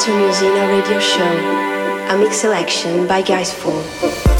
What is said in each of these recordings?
to Musina Radio Show, a mix selection by Guys Four.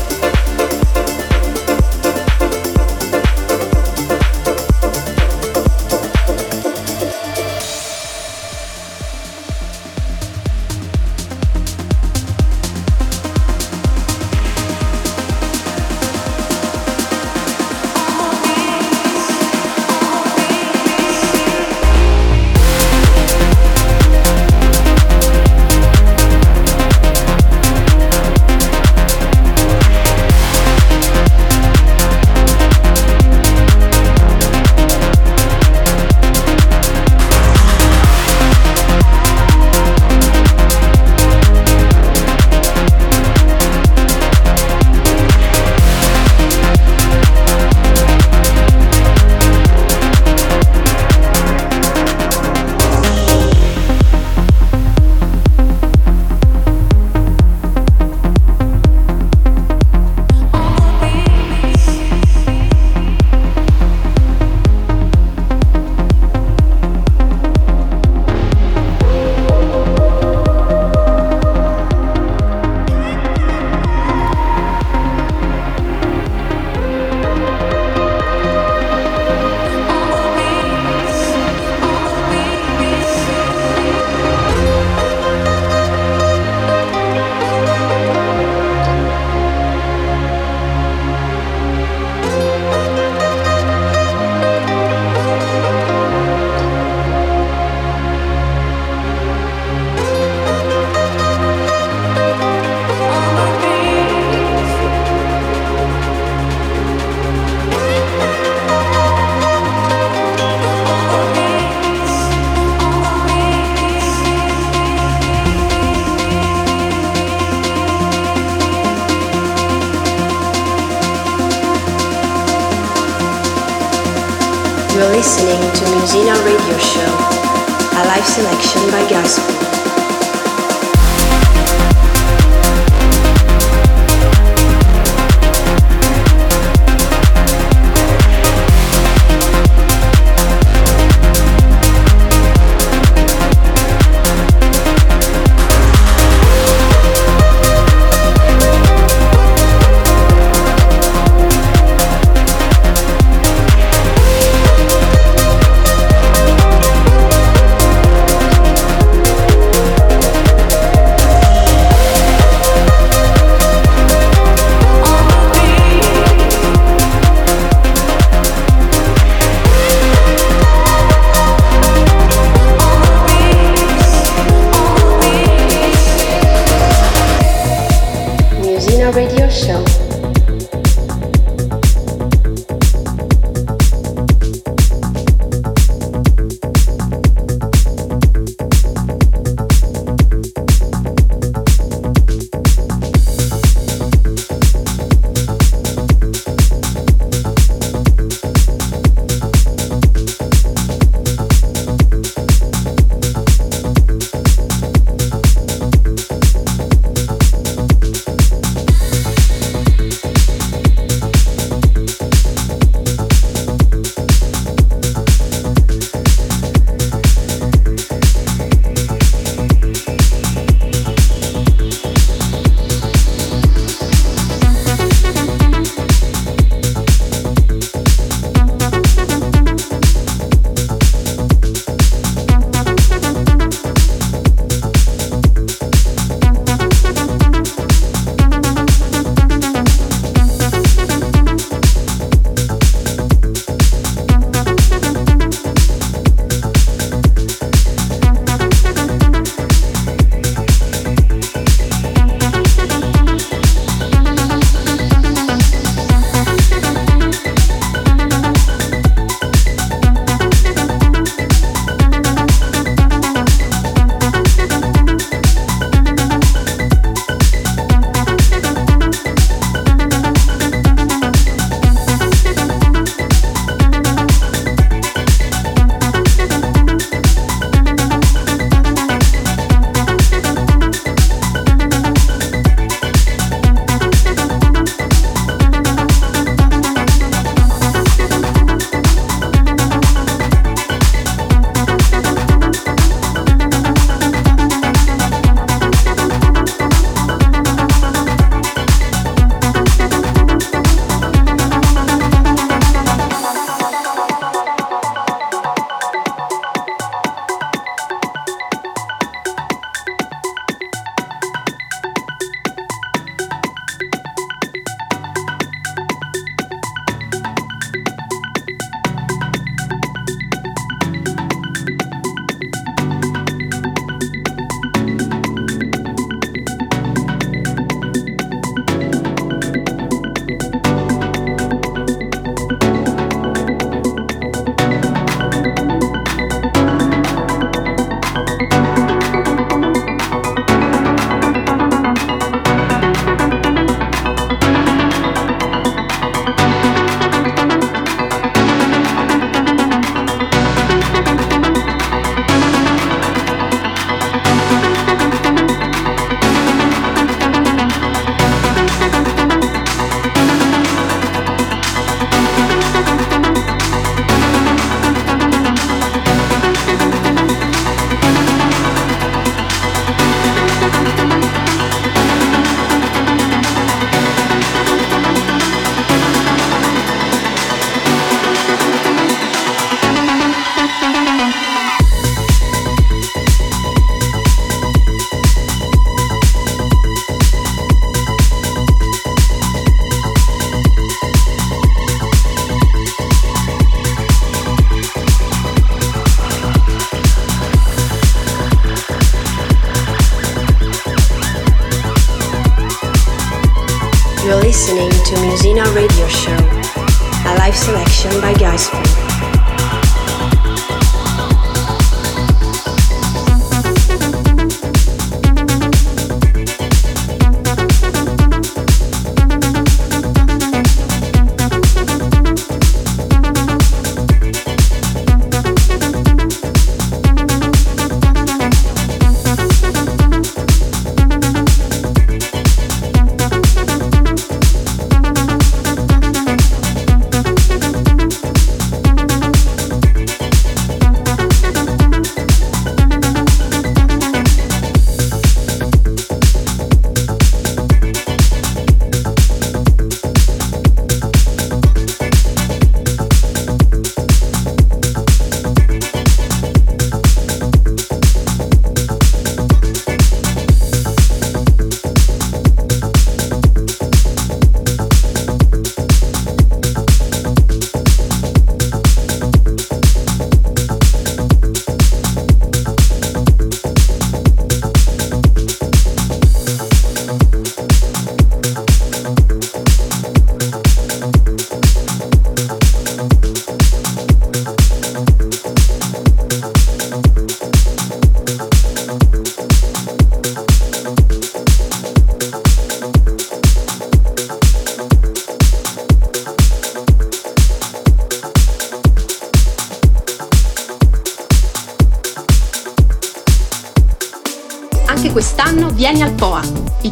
selection by Gasp.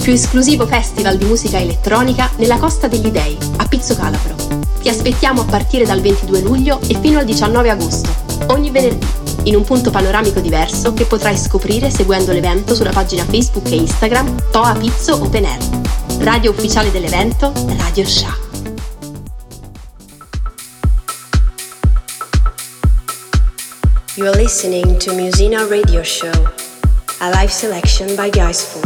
Più esclusivo festival di musica elettronica nella Costa degli Dei, a Pizzo Calabro. Ti aspettiamo a partire dal 22 luglio e fino al 19 agosto, ogni venerdì, in un punto panoramico diverso che potrai scoprire seguendo l'evento sulla pagina Facebook e Instagram Toa Pizzo Open Air. Radio ufficiale dell'evento, Radio Sha. You are listening to Musina Radio Show, a live selection by Geisful.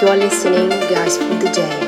You are listening Guys for the Day.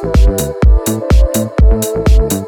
thank you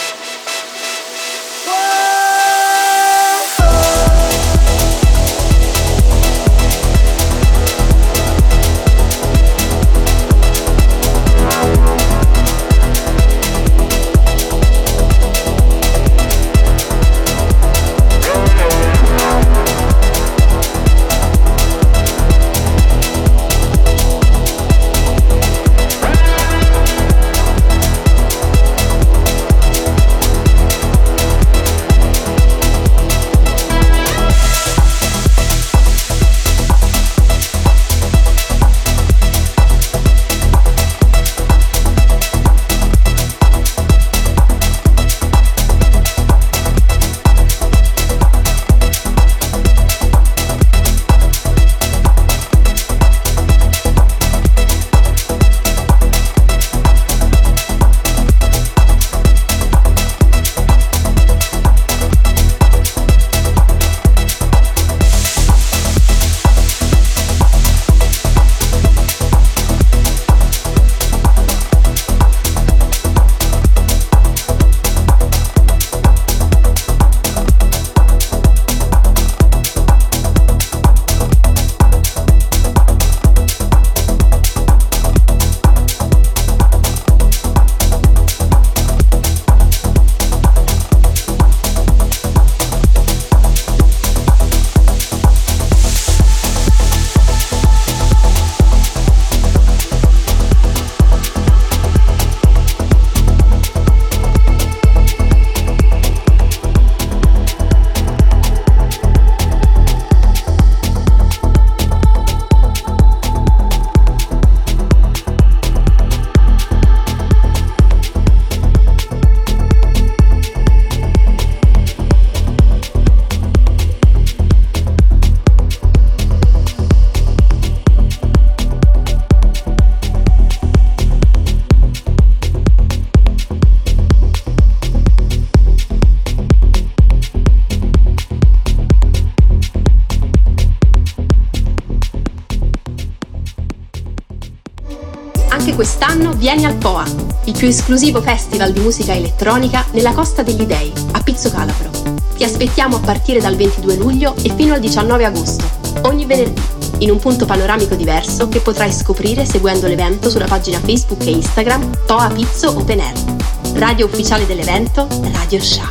vieni al POA, il più esclusivo festival di musica elettronica nella Costa degli Dei, a Pizzo Calabro. Ti aspettiamo a partire dal 22 luglio e fino al 19 agosto, ogni venerdì, in un punto panoramico diverso che potrai scoprire seguendo l'evento sulla pagina Facebook e Instagram POA Pizzo Open Air. Radio ufficiale dell'evento, Radio Sha.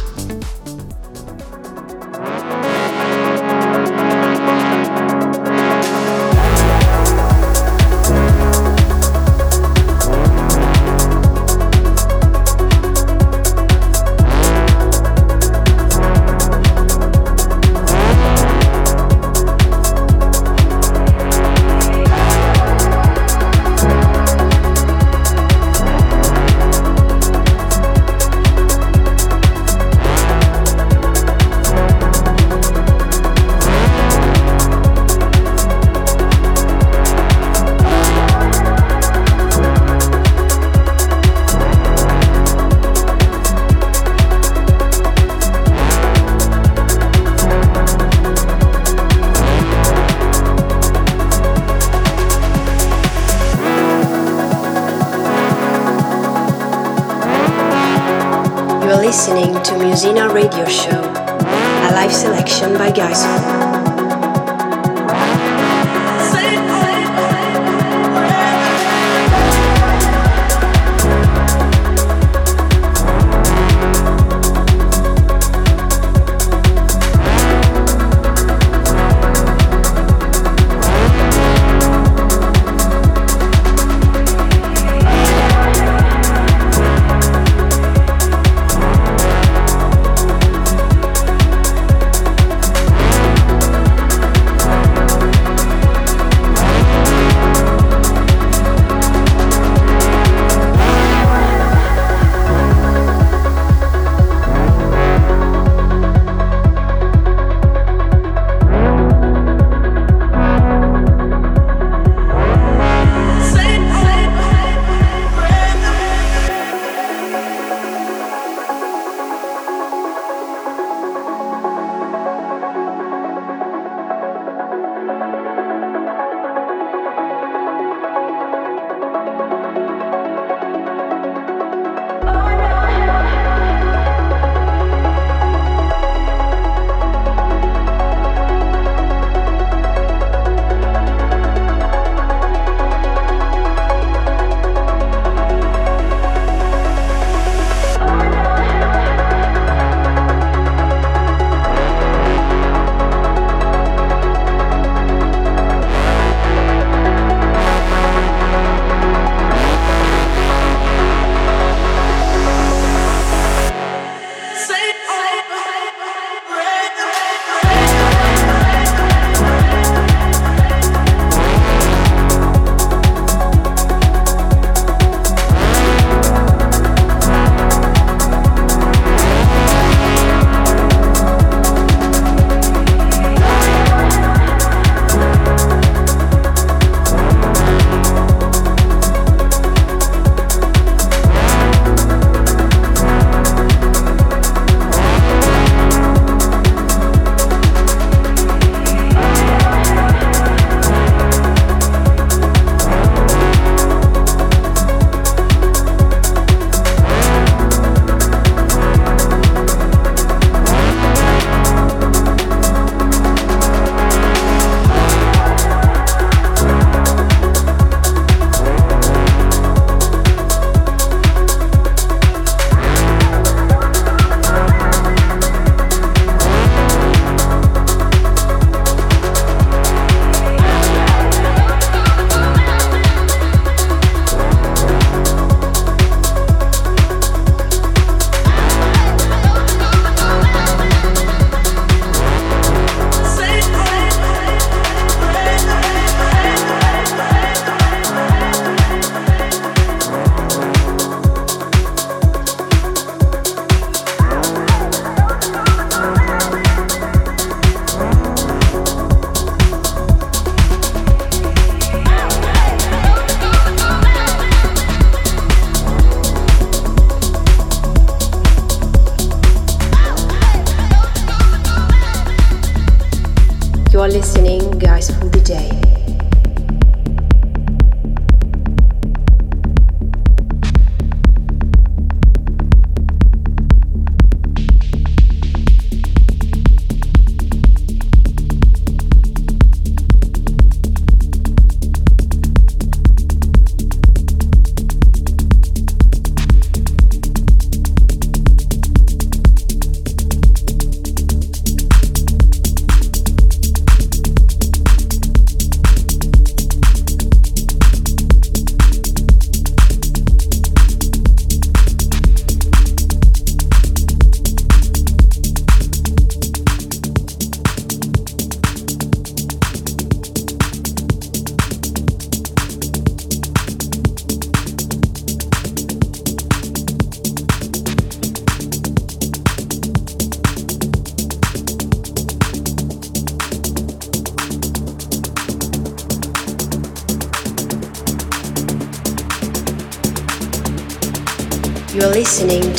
Listening to Musina Radio Show,